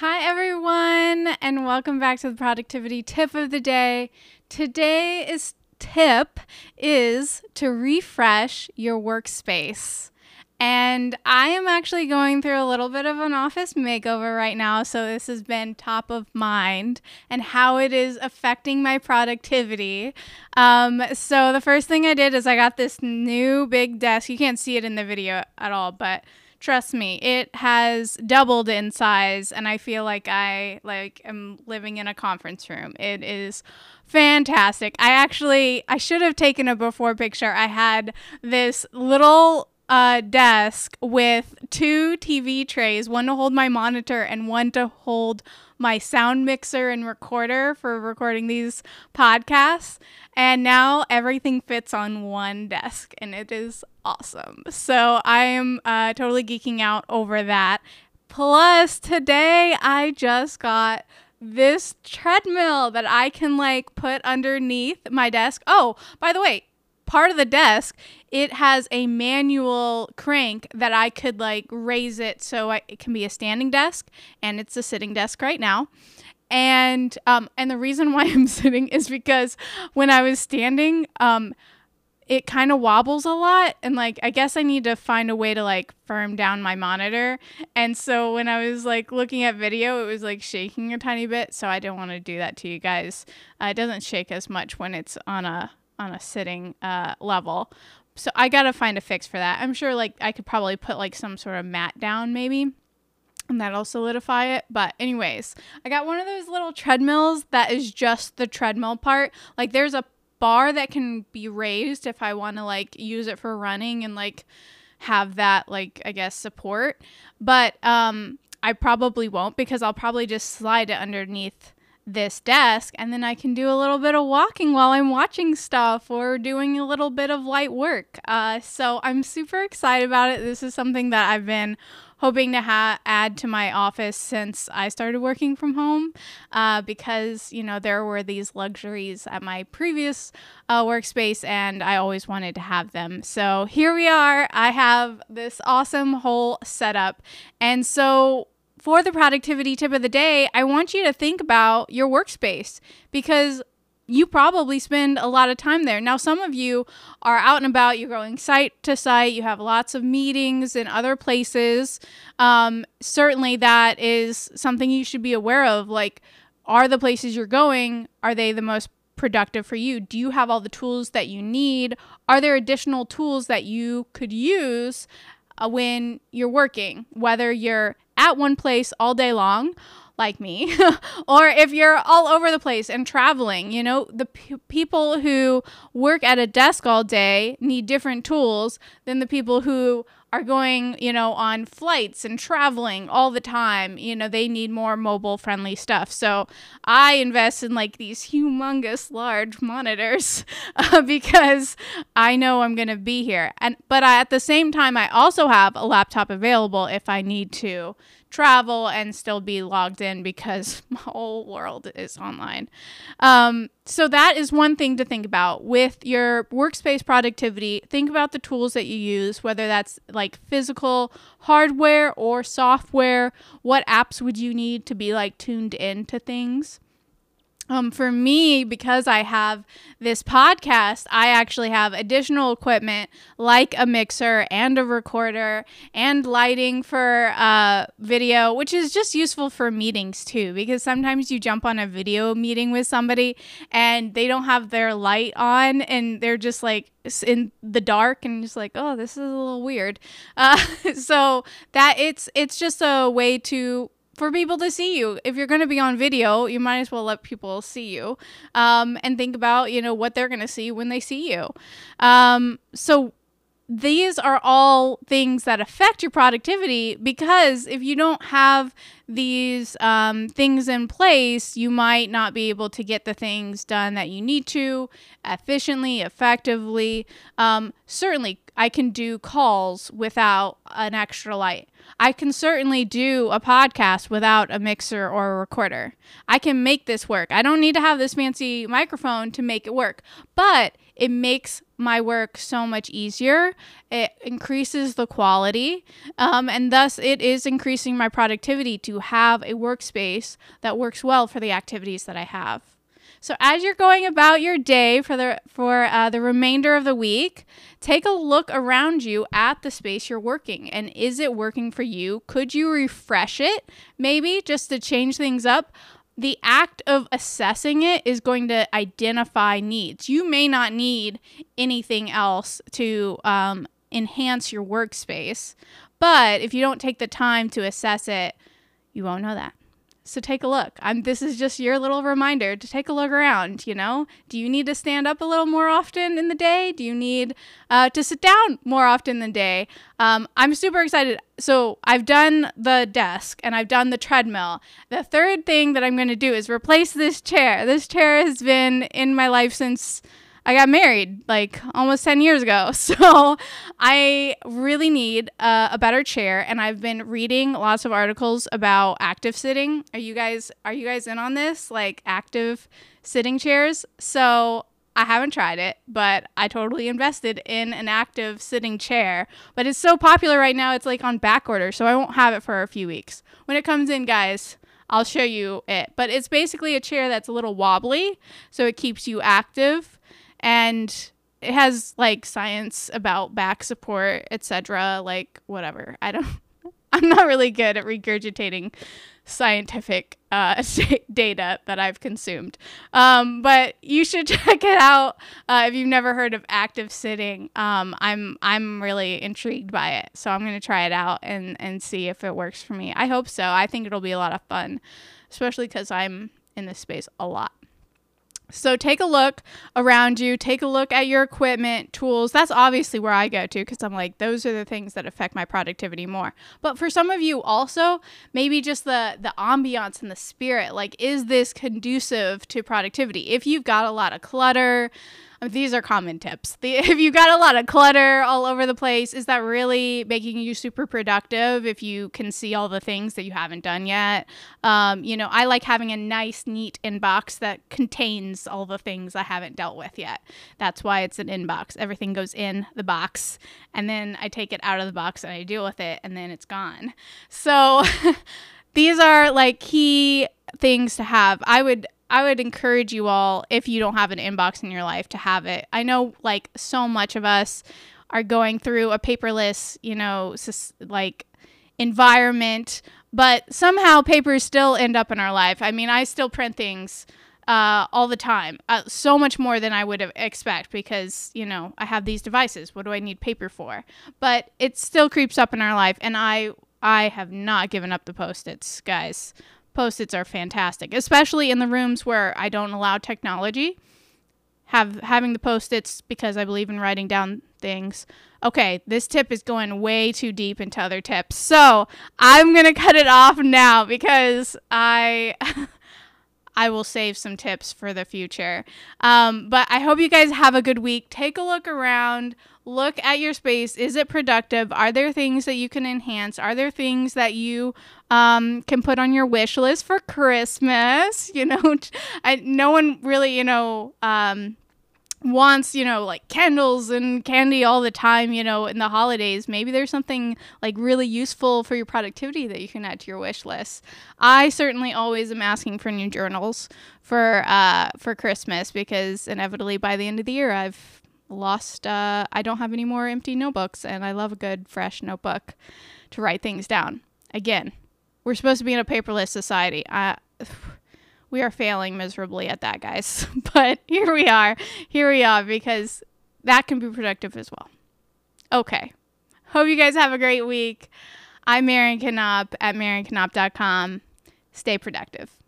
Hi, everyone, and welcome back to the productivity tip of the day. Today's tip is to refresh your workspace. And I am actually going through a little bit of an office makeover right now. So, this has been top of mind and how it is affecting my productivity. Um, so, the first thing I did is I got this new big desk. You can't see it in the video at all, but trust me it has doubled in size and i feel like i like am living in a conference room. It is fantastic. I actually i should have taken a before picture. I had this little uh, desk with two TV trays, one to hold my monitor and one to hold my sound mixer and recorder for recording these podcasts. And now everything fits on one desk, and it is awesome. So I am uh, totally geeking out over that. Plus, today I just got this treadmill that I can like put underneath my desk. Oh, by the way, part of the desk, it has a manual crank that I could like raise it so I, it can be a standing desk, and it's a sitting desk right now. And um, and the reason why I'm sitting is because when I was standing, um, it kind of wobbles a lot and like i guess i need to find a way to like firm down my monitor and so when i was like looking at video it was like shaking a tiny bit so i don't want to do that to you guys uh, it doesn't shake as much when it's on a on a sitting uh, level. So I gotta find a fix for that. I'm sure like I could probably put like some sort of mat down maybe. And that'll solidify it. But, anyways, I got one of those little treadmills that is just the treadmill part. Like, there's a bar that can be raised if I want to, like, use it for running and, like, have that, like, I guess, support. But, um, I probably won't because I'll probably just slide it underneath this desk and then I can do a little bit of walking while I'm watching stuff or doing a little bit of light work. Uh, so I'm super excited about it. This is something that I've been hoping to ha- add to my office since I started working from home uh, because, you know, there were these luxuries at my previous uh, workspace and I always wanted to have them. So here we are. I have this awesome whole setup. And so for the productivity tip of the day, I want you to think about your workspace because you probably spend a lot of time there. Now, some of you are out and about, you're going site to site, you have lots of meetings in other places. Um, certainly, that is something you should be aware of. Like, are the places you're going, are they the most productive for you? Do you have all the tools that you need? Are there additional tools that you could use uh, when you're working, whether you're at one place all day long like me, or if you're all over the place and traveling, you know, the p- people who work at a desk all day need different tools than the people who are going, you know, on flights and traveling all the time. You know, they need more mobile friendly stuff. So I invest in like these humongous large monitors uh, because I know I'm going to be here. And but I, at the same time I also have a laptop available if I need to travel and still be logged in because my whole world is online. Um, so that is one thing to think about with your workspace productivity. Think about the tools that you use, whether that's like physical hardware or software. What apps would you need to be like tuned into things? Um, for me, because I have this podcast, I actually have additional equipment like a mixer and a recorder and lighting for uh, video, which is just useful for meetings too. Because sometimes you jump on a video meeting with somebody and they don't have their light on and they're just like in the dark and just like, oh, this is a little weird. Uh, so that it's it's just a way to for people to see you. If you're going to be on video, you might as well let people see you um, and think about, you know, what they're going to see when they see you. Um, so these are all things that affect your productivity because if you don't have these um, things in place, you might not be able to get the things done that you need to efficiently, effectively. Um, certainly, I can do calls without an extra light. I can certainly do a podcast without a mixer or a recorder. I can make this work. I don't need to have this fancy microphone to make it work. But it makes my work so much easier. It increases the quality, um, and thus it is increasing my productivity to have a workspace that works well for the activities that I have. So as you're going about your day for the for uh, the remainder of the week, take a look around you at the space you're working and is it working for you? Could you refresh it maybe just to change things up? The act of assessing it is going to identify needs. You may not need anything else to um, enhance your workspace, but if you don't take the time to assess it, you won't know that. So take a look. I'm, this is just your little reminder to take a look around. You know, do you need to stand up a little more often in the day? Do you need uh, to sit down more often in the day? Um, I'm super excited. So I've done the desk and I've done the treadmill. The third thing that I'm going to do is replace this chair. This chair has been in my life since I got married like almost 10 years ago. So I really need uh, a better chair and I've been reading lots of articles about active sitting. Are you guys are you guys in on this? Like active sitting chairs? So I haven't tried it, but I totally invested in an active sitting chair. But it's so popular right now, it's like on back order, so I won't have it for a few weeks. When it comes in, guys, I'll show you it. But it's basically a chair that's a little wobbly, so it keeps you active and it has like science about back support, etc. Like whatever. I don't. I'm not really good at regurgitating scientific uh, data that I've consumed. Um, but you should check it out uh, if you've never heard of active sitting. Um, I'm I'm really intrigued by it, so I'm gonna try it out and and see if it works for me. I hope so. I think it'll be a lot of fun, especially because I'm in this space a lot. So take a look around you, take a look at your equipment, tools. That's obviously where I go to because I'm like those are the things that affect my productivity more. But for some of you also, maybe just the the ambiance and the spirit, like is this conducive to productivity? If you've got a lot of clutter, these are common tips. The, if you got a lot of clutter all over the place, is that really making you super productive if you can see all the things that you haven't done yet? Um, you know, I like having a nice, neat inbox that contains all the things I haven't dealt with yet. That's why it's an inbox. Everything goes in the box, and then I take it out of the box and I deal with it, and then it's gone. So these are like key things to have. I would I would encourage you all, if you don't have an inbox in your life, to have it. I know, like, so much of us are going through a paperless, you know, like environment, but somehow papers still end up in our life. I mean, I still print things uh, all the time, uh, so much more than I would expect because you know I have these devices. What do I need paper for? But it still creeps up in our life, and I I have not given up the post-its, guys post-its are fantastic, especially in the rooms where I don't allow technology. Have having the post-its because I believe in writing down things. Okay, this tip is going way too deep into other tips. So, I'm going to cut it off now because I I will save some tips for the future. Um, but I hope you guys have a good week. Take a look around, look at your space. Is it productive? Are there things that you can enhance? Are there things that you um, can put on your wish list for Christmas? You know, I, no one really, you know, um, wants, you know, like candles and candy all the time, you know, in the holidays, maybe there's something like really useful for your productivity that you can add to your wish list. I certainly always am asking for new journals for uh for Christmas because inevitably by the end of the year I've lost uh I don't have any more empty notebooks and I love a good fresh notebook to write things down. Again, we're supposed to be in a paperless society. I we are failing miserably at that, guys. but here we are. Here we are because that can be productive as well. Okay. Hope you guys have a great week. I'm Marion Knop at marionknop.com. Stay productive.